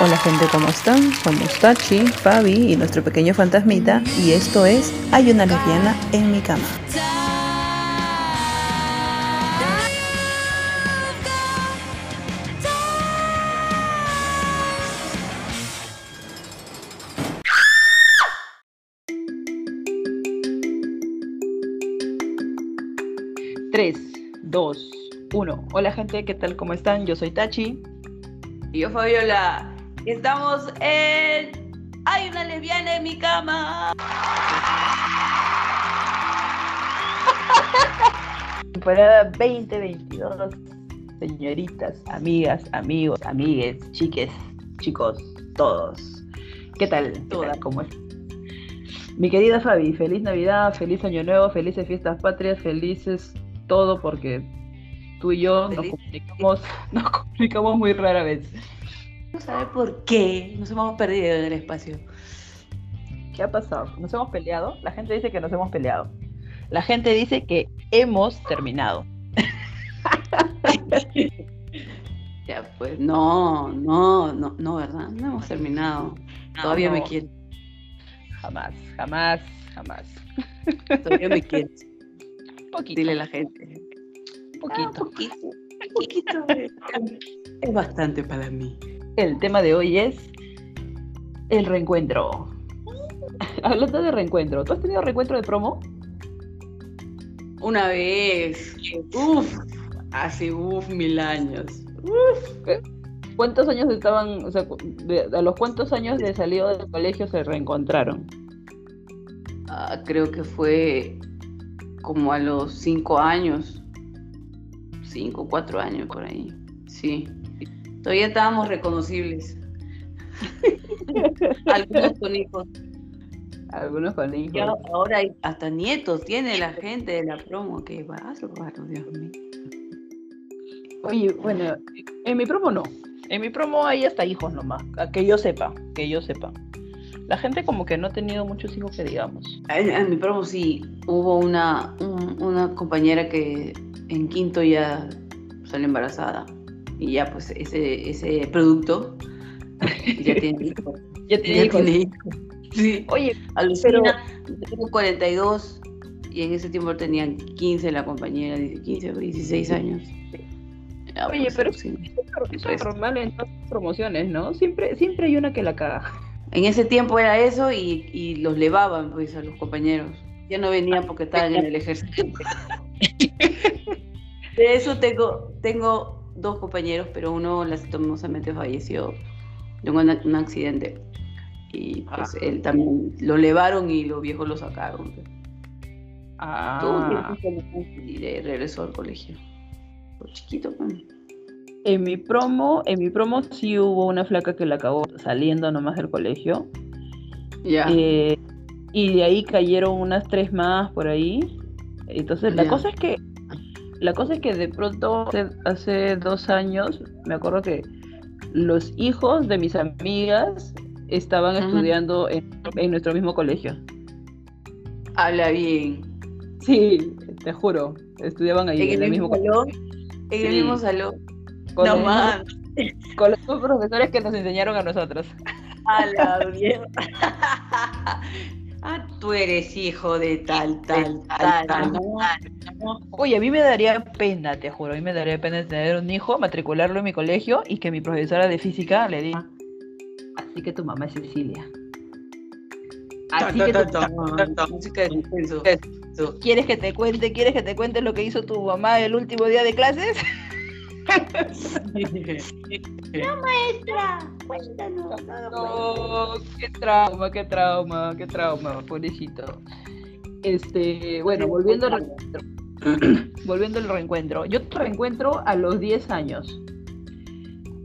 Hola gente, ¿cómo están? Somos Tachi, Fabi y nuestro pequeño fantasmita y esto es Hay una lesbiana en mi cama. Tres, dos, uno. Hola gente, ¿qué tal? ¿Cómo están? Yo soy Tachi. Y yo, Fabiola. Estamos en. ¡Hay una lesbiana en mi cama! Temporada 2022. Señoritas, amigas, amigos, amigues, chiques, chicos, todos. ¿Qué tal? Todas. ¿Cómo es? Mi querida Fabi, feliz Navidad, feliz Año Nuevo, felices fiestas patrias, felices todo porque tú y yo nos comunicamos, nos comunicamos muy rara vez. No sabe por qué nos hemos perdido en el espacio. ¿Qué ha pasado? ¿Nos hemos peleado? La gente dice que nos hemos peleado. La gente dice que hemos terminado. Ya, pues, no, no, no, no, ¿verdad? No hemos terminado. Todavía me no. quieres. Jamás, jamás, jamás. Todavía me quieres. Poquito, Dile a la gente. poquito. Ah, poquito. Poquito. Es bastante para mí. El tema de hoy es el reencuentro. Hablando de reencuentro, ¿tú has tenido reencuentro de promo? Una vez. Uf. Hace uf mil años. Uf. ¿Cuántos años estaban, o sea, de- a los cuántos años de salido del colegio se reencontraron? Ah, creo que fue como a los cinco años. Cinco, cuatro años por ahí. Sí. Todavía estábamos reconocibles. Algunos con hijos. Algunos con hijos. Ahora hay hasta nietos tiene la gente de la promo. Qué bárbaro, Dios mío. Oye, bueno, en mi promo no. En mi promo hay hasta hijos nomás, que yo sepa, que yo sepa. La gente como que no ha tenido muchos hijos que digamos. En, en mi promo sí hubo una, un- una compañera que en quinto ya salió embarazada. Y ya pues ese, ese producto ya tiene hijos. Ya Ya tiene hijos. tiene hijos. Sí. Oye, Alucina, tengo 42 y en ese tiempo tenían 15 la compañera, dice 15 o 16 años. Ya, Oye, pues, pero- alucina. eso es normal en todas las promociones, ¿no? Siempre, siempre hay una que la caga. En ese tiempo era eso y, y los levaban pues a los compañeros. Ya no venían porque estaban en el ejército. De eso tengo, tengo dos compañeros, pero uno lastimosamente falleció de un, un accidente. Y pues él también lo levaron y los viejos lo sacaron. pues. Tuvo un Ah, tiempito y de- regresó al colegio. Por chiquito, pues. en mi promo, en mi promo sí hubo una flaca que la acabó saliendo nomás del colegio. Ya. Eh, y de ahí cayeron unas tres más por ahí. Entonces, la cosa es que, la cosa es que de pronto, hace, hace dos años, me acuerdo que los hijos de mis amigas estaban estudiando en, en nuestro mismo colegio. Habla bien. Sí, te juro, estudiaban ahí En en, el mismo salón. En el mismo salón. con No más. con los mismos profesores que nos enseñaron a nosotros. Habla bien. Ah, tú eres hijo de tal, tal, tal, tal. Oye, a mí me daría pena, te juro, a mí me daría pena tener un hijo, matricularlo en mi colegio y que mi profesora de física le diga, así que tu mamá es Cecilia. Así que. ¿Quieres que te cuente, quieres que te cuente lo que hizo tu mamá el último día de clases? Maestra, cuéntanos. No, qué trauma, qué trauma, qué trauma, pobrecito. Este, bueno, volviendo al reencuentro. volviendo al reencuentro. Yo te reencuentro a los 10 años.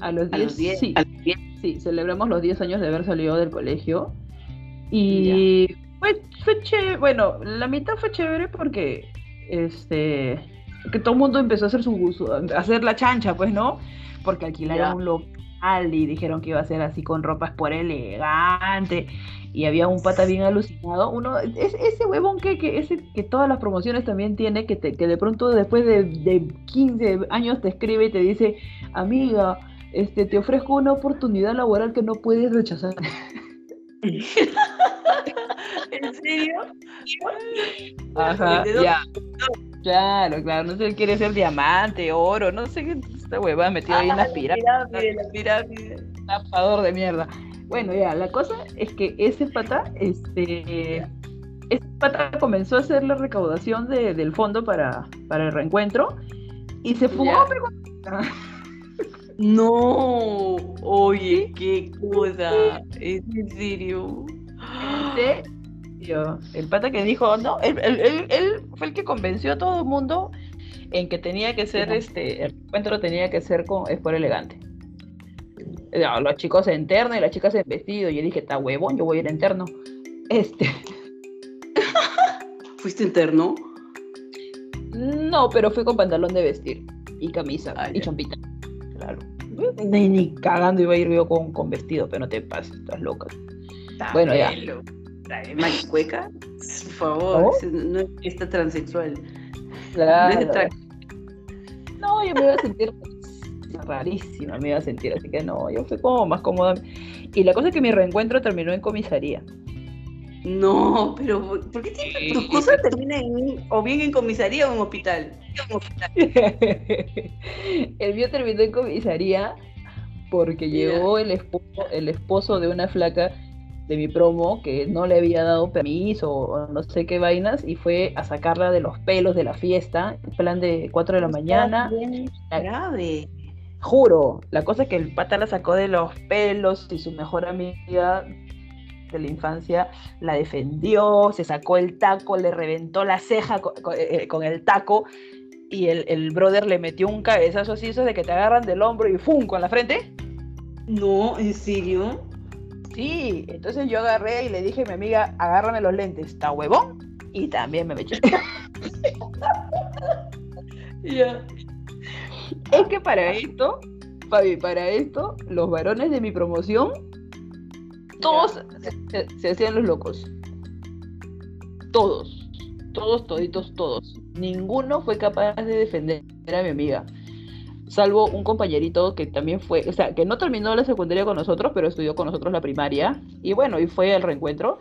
A los 10, A los 10. sí. Sí, celebramos los 10 años de haber salido del colegio. Y fue, fue chévere, bueno, la mitad fue chévere porque este que todo el mundo empezó a hacer su su- a hacer la chancha, pues, ¿no? Porque alquilaron Ya. un local y dijeron que iba a ser así con ropas por elegante y había un pata bien alucinado. Uno, es, ese huevón que, que, ese, que todas las promociones también tiene, que, te, que de pronto después de, de 15 años te escribe y te dice, amiga, este, te ofrezco una oportunidad laboral que no puedes rechazar. ¿En serio? Ajá, ya. Claro, claro, no sé, quiere ser diamante, oro, no sé qué esta huevada metido ahí en las pirámides. La pirámide. Estafador de mierda. Bueno, ya, la cosa es que ese pata, este, ese pata comenzó a hacer la recaudación de- del fondo para, para el reencuentro y se fugó, Ya. pero- No, oye, qué cosa. ¿Es en serio? Este, el pata que dijo, no, él, él- él- él fue el que convenció a todo el mundo en que tenía que ser, este, el encuentro tenía que ser con Sport elegante. No, los chicos en terno y las chicas en vestido. Y yo dije, está huevón, yo voy a ir en terno. Este, ¿Fuiste interno? no, pero fui con pantalón de vestir y camisa Ah, y ya. champita. Claro. Ni, ni cagando iba a ir yo con, con vestido, pero no te pases, estás loca. Bueno, ya. ¿Maricueca? Por favor, ¿No? ese no es fiesta transexual. Claro. No es tra- No, yo me iba a sentir rarísima, me iba a sentir, así que no, yo fui como más cómoda. Y la cosa es que mi reencuentro terminó en comisaría. No, pero ¿por qué Sí. tus cosas terminan en- o bien en comisaría o en hospital? el mío terminó en comisaría porque Mira. llegó el esposo, el esposo de una flaca de mi promo que no le había dado permiso o no sé qué vainas y fue a sacarla de los pelos de la fiesta, en plan de 4 de la mañana. Grave. Juro, la cosa es que el pata la sacó de los pelos y su mejor amiga de la infancia la defendió, se sacó el taco, le reventó la ceja co- eh, con, el taco y el, el brother le metió un cabezazo así, esos de que te agarran del hombro y ¡fum! con la frente. No, ¿en serio? Sí, entonces yo agarré y le dije a mi amiga, agárrame los lentes, ¿está huevón? Y también me eché. Ya. Es que para esto, Fabi, para esto, los varones de mi promoción, todos se, se- se hacían los locos. Todos. Todos, toditos, todos. Ninguno fue capaz de defender a mi amiga. Salvo un compañerito que también fue, o sea, que no terminó la secundaria con nosotros, pero estudió con nosotros la primaria. Y bueno, y fue al reencuentro.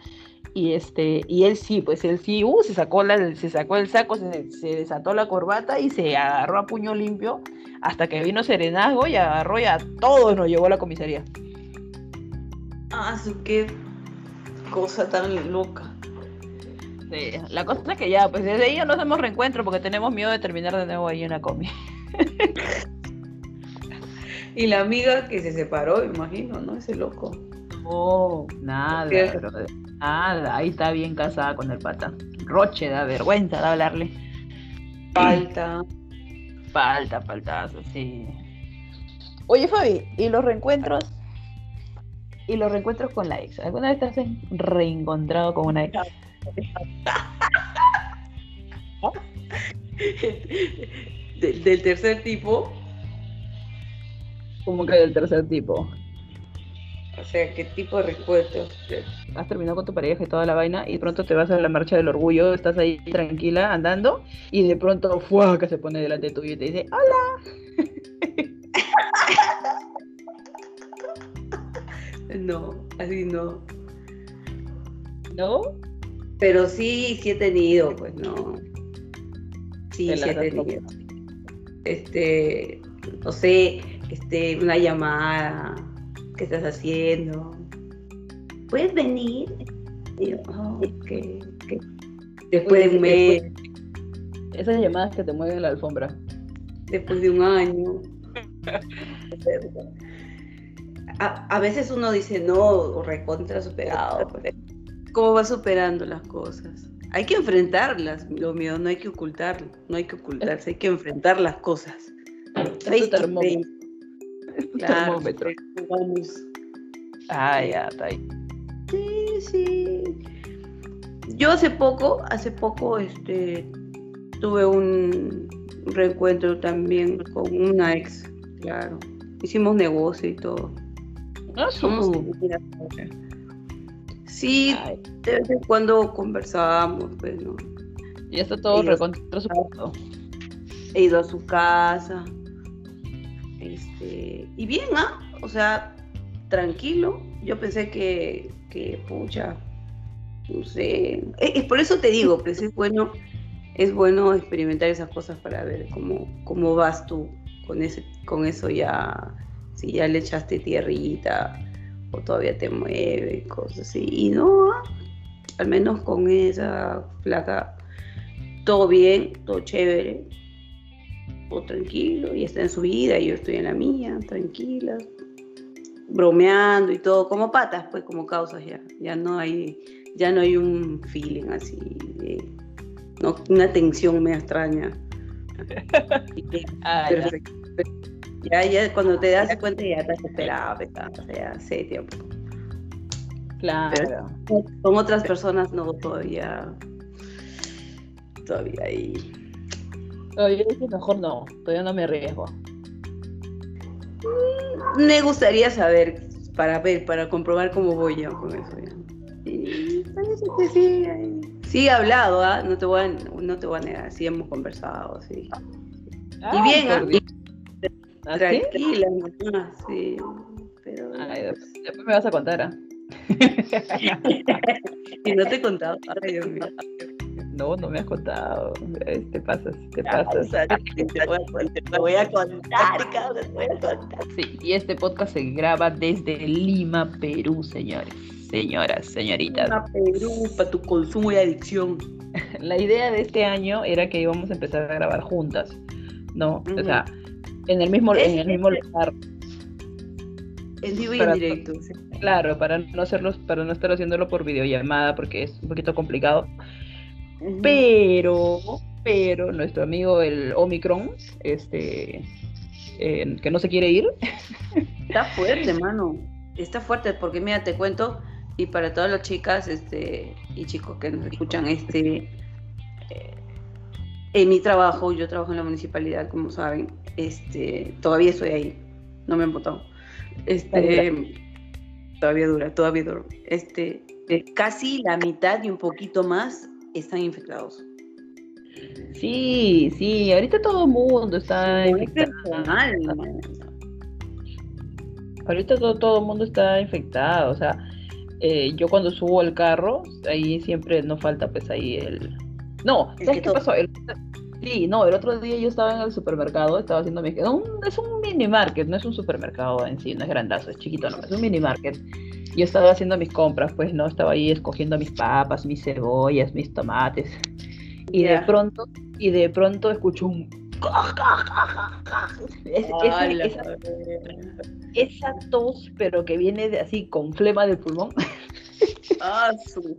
Y este, y él sí, pues él sí, uh, se sacó la, se sacó el saco, se, se desató la corbata y se agarró a puño limpio hasta que vino Serenazgo y agarró y a todos nos llevó a la comisaría. Ah, su qué cosa tan loca. Sí, la cosa es que ya, pues desde ahí ya no hacemos reencuentro porque tenemos miedo de terminar de nuevo ahí en la comi. Y la amiga que se separó, me imagino, ¿no? Ese loco. No, nada, nada, ahí está bien casada con el pata. Roche, da vergüenza de hablarle. Falta. Falta, faltazo, sí. Oye, Fabi, ¿y los reencuentros? ¿Y los reencuentros con la ex? ¿Alguna vez te has reencontrado con una ex? De- del tercer tipo. Como que del tercer tipo. O sea, ¿qué tipo de respuestas? Has terminado con tu pareja y toda la vaina y de pronto te vas a la marcha del orgullo, estás ahí tranquila andando y de pronto ¡fua! que se pone delante tuyo y te dice ¡Hola! No, así no. ¿No? Pero sí, sí he tenido, pues no. Sí, sí he tenido. Este, no sé, este, una llamada. ¿Qué estás haciendo? ¿Puedes venir? Y yo, oh, ok, ok. Después de un mes, Esas llamadas que te mueven la alfombra. después de un año. A, a veces uno dice no, o recontra superado. pero ¿Cómo vas superando las cosas? Hay que enfrentarlas, lo mío, no hay que ocultarlo, no hay que ocultarse, hay que enfrentar las cosas. Face, Es tu claro, termómetro. vamos. Ah, ya, está ahí. Sí, sí. Yo hace poco, hace poco, este, tuve un reencuentro también con una ex, claro. Hicimos negocio y todo. No, Somos su... Sí, Ay, de vez en cuando conversábamos, pues, ¿no? ya está todo recontra superado. He ido a su casa. Este, y bien, ¿ah? O sea, tranquilo. Yo pensé que, que pucha, no sé. Es, por eso te digo, pues es bueno, es bueno experimentar esas cosas para ver cómo, cómo vas tú con ese, con eso ya, si ya le echaste tierrita o todavía te mueve, cosas así. Y no, al menos con esa placa, todo bien, todo chévere, tranquilo, y está en su vida, y yo estoy en la mía, tranquila, bromeando y todo, como patas, pues como causas ya, ya no hay, ya no hay un feeling así, no, una tensión me extraña. ah, ya. ya. cuando te das cuenta ya te has esperado, ya hace tiempo. Claro. con otras personas no, todavía, todavía ahí. Yo mejor no, todavía no me arriesgo. Mm, me gustaría saber, para ver, para comprobar cómo voy yo con eso. Sí, sí, sí, he hablado, ¿ah? no, te voy a, no te voy a negar, sí hemos conversado, sí. y bien, ¿ah? tranquila, sí. Pero... después me vas a contar, ¿ah? y no te he contado, ay Dios mío. No, no me has contado. Te pasas, te pasas. te, voy a, contar, cabrón, te voy a contar. Sí, y este podcast se graba desde Lima, Perú, señores, señoras, señoritas. Lima, Perú, para tu consumo y adicción. La idea de este año era que íbamos a empezar a grabar juntas, ¿no? O sea, en el mismo, en el mismo lugar. En vivo y en directo. Claro, para no hacerlos, para no estar haciéndolo por videollamada porque es un poquito complicado. Pero, pero nuestro amigo el Omicron, este, que no se quiere ir. Está fuerte, mano. Está fuerte porque mira, te cuento y para todas las chicas, este y chicos que nos escuchan, este, eh, en mi trabajo, yo trabajo en la municipalidad, como saben, este, todavía estoy ahí, no me han votado. Este, todavía dura, todavía dura. Este, casi la mitad y un poquito más están infectados. Sí, sí, ahorita todo el mundo está infectado. Ahorita todo, todo el mundo está infectado, o sea, eh, yo cuando subo al carro, ahí siempre no falta pues ahí el... No, ¿sabes qué pasó? Sí, no, el otro día yo estaba en el supermercado, estaba haciendo mi... No, es un mini market, no es un supermercado en sí, no es grandazo, es chiquito, no, es un mini market yo estaba haciendo mis compras, pues no, estaba ahí escogiendo mis papas, mis cebollas, mis tomates. Y de pronto, y de pronto escucho un esa, tos, pero que viene de así con flema del pulmón. Ah, su.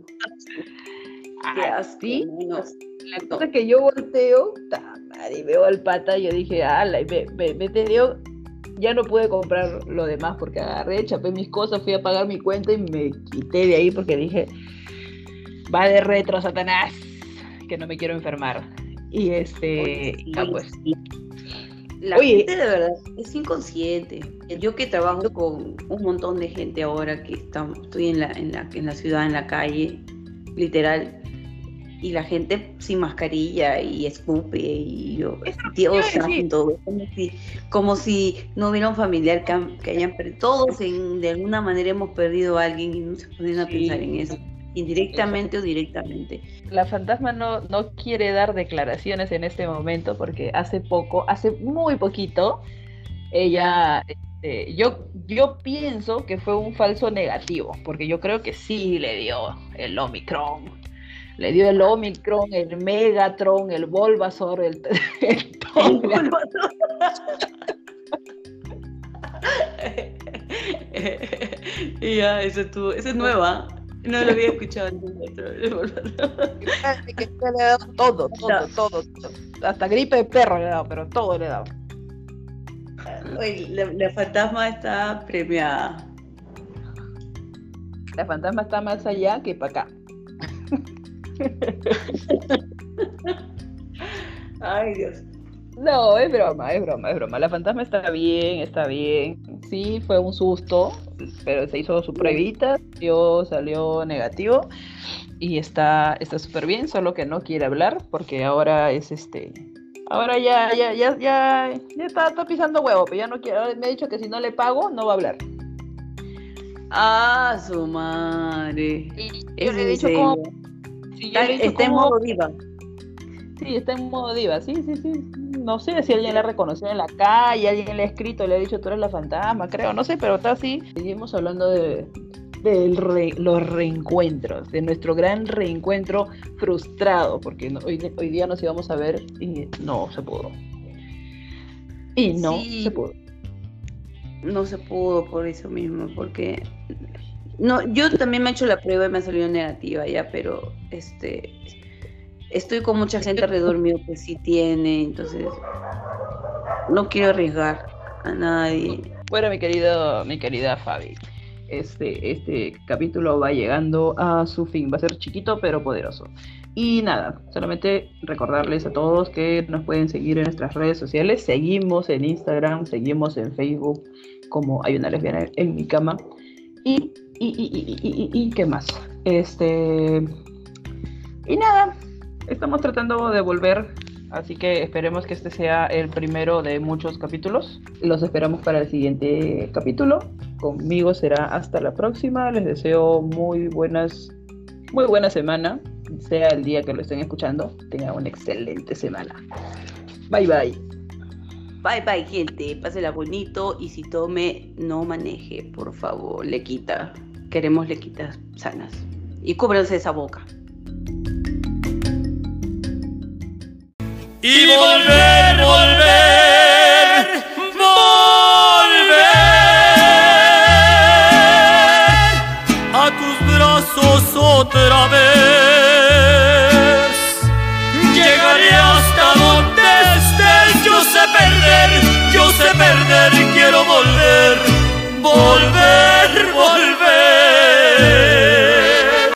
Así, la cosa que yo volteo, y veo al pata, y yo dije, ala, y me, me, me, ya no pude comprar lo demás porque agarré, chapé mis cosas, fui a pagar mi cuenta y me quité de ahí porque dije, va de retro, Satanás, que no me quiero enfermar. Y este, pues. La gente de verdad es inconsciente. Yo que trabajo con un montón de gente ahora que estamos, estoy en la, en la, en la ciudad, en la calle, literal, y la gente sin mascarilla y escupe y yo, Dios santo, como si, no hubiera un familiar que, hayan perdido, todos de alguna manera hemos perdido a alguien y no se a pensar en eso, indirectamente o directamente. La fantasma no, no quiere dar declaraciones en este momento porque hace poco, hace muy poquito, ella... Este, yo, yo pienso que fue un falso negativo, porque yo creo que sí le dio el Omicron le dio el Omicron, el Megatron, el Bulbasaur, el, el, y ya, eso estuvo, esa es nueva. No lo había escuchado antes. que le ha dado todo, todo, todo, Hasta gripe de perro le ha dado, pero todo le ha dado. la, la fantasma está premiada. La fantasma está más allá que para acá. Ay, Dios. No, es broma, es broma, es broma. La fantasma está bien, está bien. Sí, fue un susto, pero se hizo su pruebita, salió negativo y está está súper bien, solo que no quiere hablar porque ahora es este Ahora ya, ya, ya, ya, ya está, está pisando huevo, pero ya no quiero. Me ha dicho que si no le pago, no va a hablar. Ah, su madre. Y yo le he dicho serio. Sí, Está, en modo diva. Sí, está en modo diva, sí, sí, sí. No sé si alguien la ha reconocido en la calle, alguien le ha escrito, le ha dicho tú eres la fantasma, creo, no sé, pero está así. Seguimos hablando de, de los reencuentros, de nuestro gran reencuentro frustrado, porque no- hoy, hoy día nos íbamos a ver y no se pudo. Y no Sí. se pudo. No se pudo por eso mismo, porque no, yo también me he hecho la prueba y me ha salido negativa ya, pero este estoy con mucha gente alrededor mío que sí tiene, entonces no quiero arriesgar a nadie. Bueno, mi querido, mi querida Fabi, este, este capítulo va llegando a su fin. Va a ser chiquito pero poderoso. Y nada, solamente recordarles a todos que nos pueden seguir en nuestras redes sociales. Seguimos en Instagram, seguimos en Facebook como hay una lesbiana en mi cama. Y, y, y, y- y ¿qué más? Este. Y nada, estamos tratando de volver Así que esperemos que este sea el primero de muchos capítulos. Los esperamos para el siguiente capítulo. Conmigo será hasta la próxima. Les deseo muy buenas, muy buena semana. Sea el día que lo estén escuchando. Tengan una excelente semana. Bye bye. Bye bye gente, pásela bonito y si tome no maneje, por favor, le quita. Queremos le quitas sanas. Y cúbranse esa boca. y volver, volver, volver a tus brazos otra vez.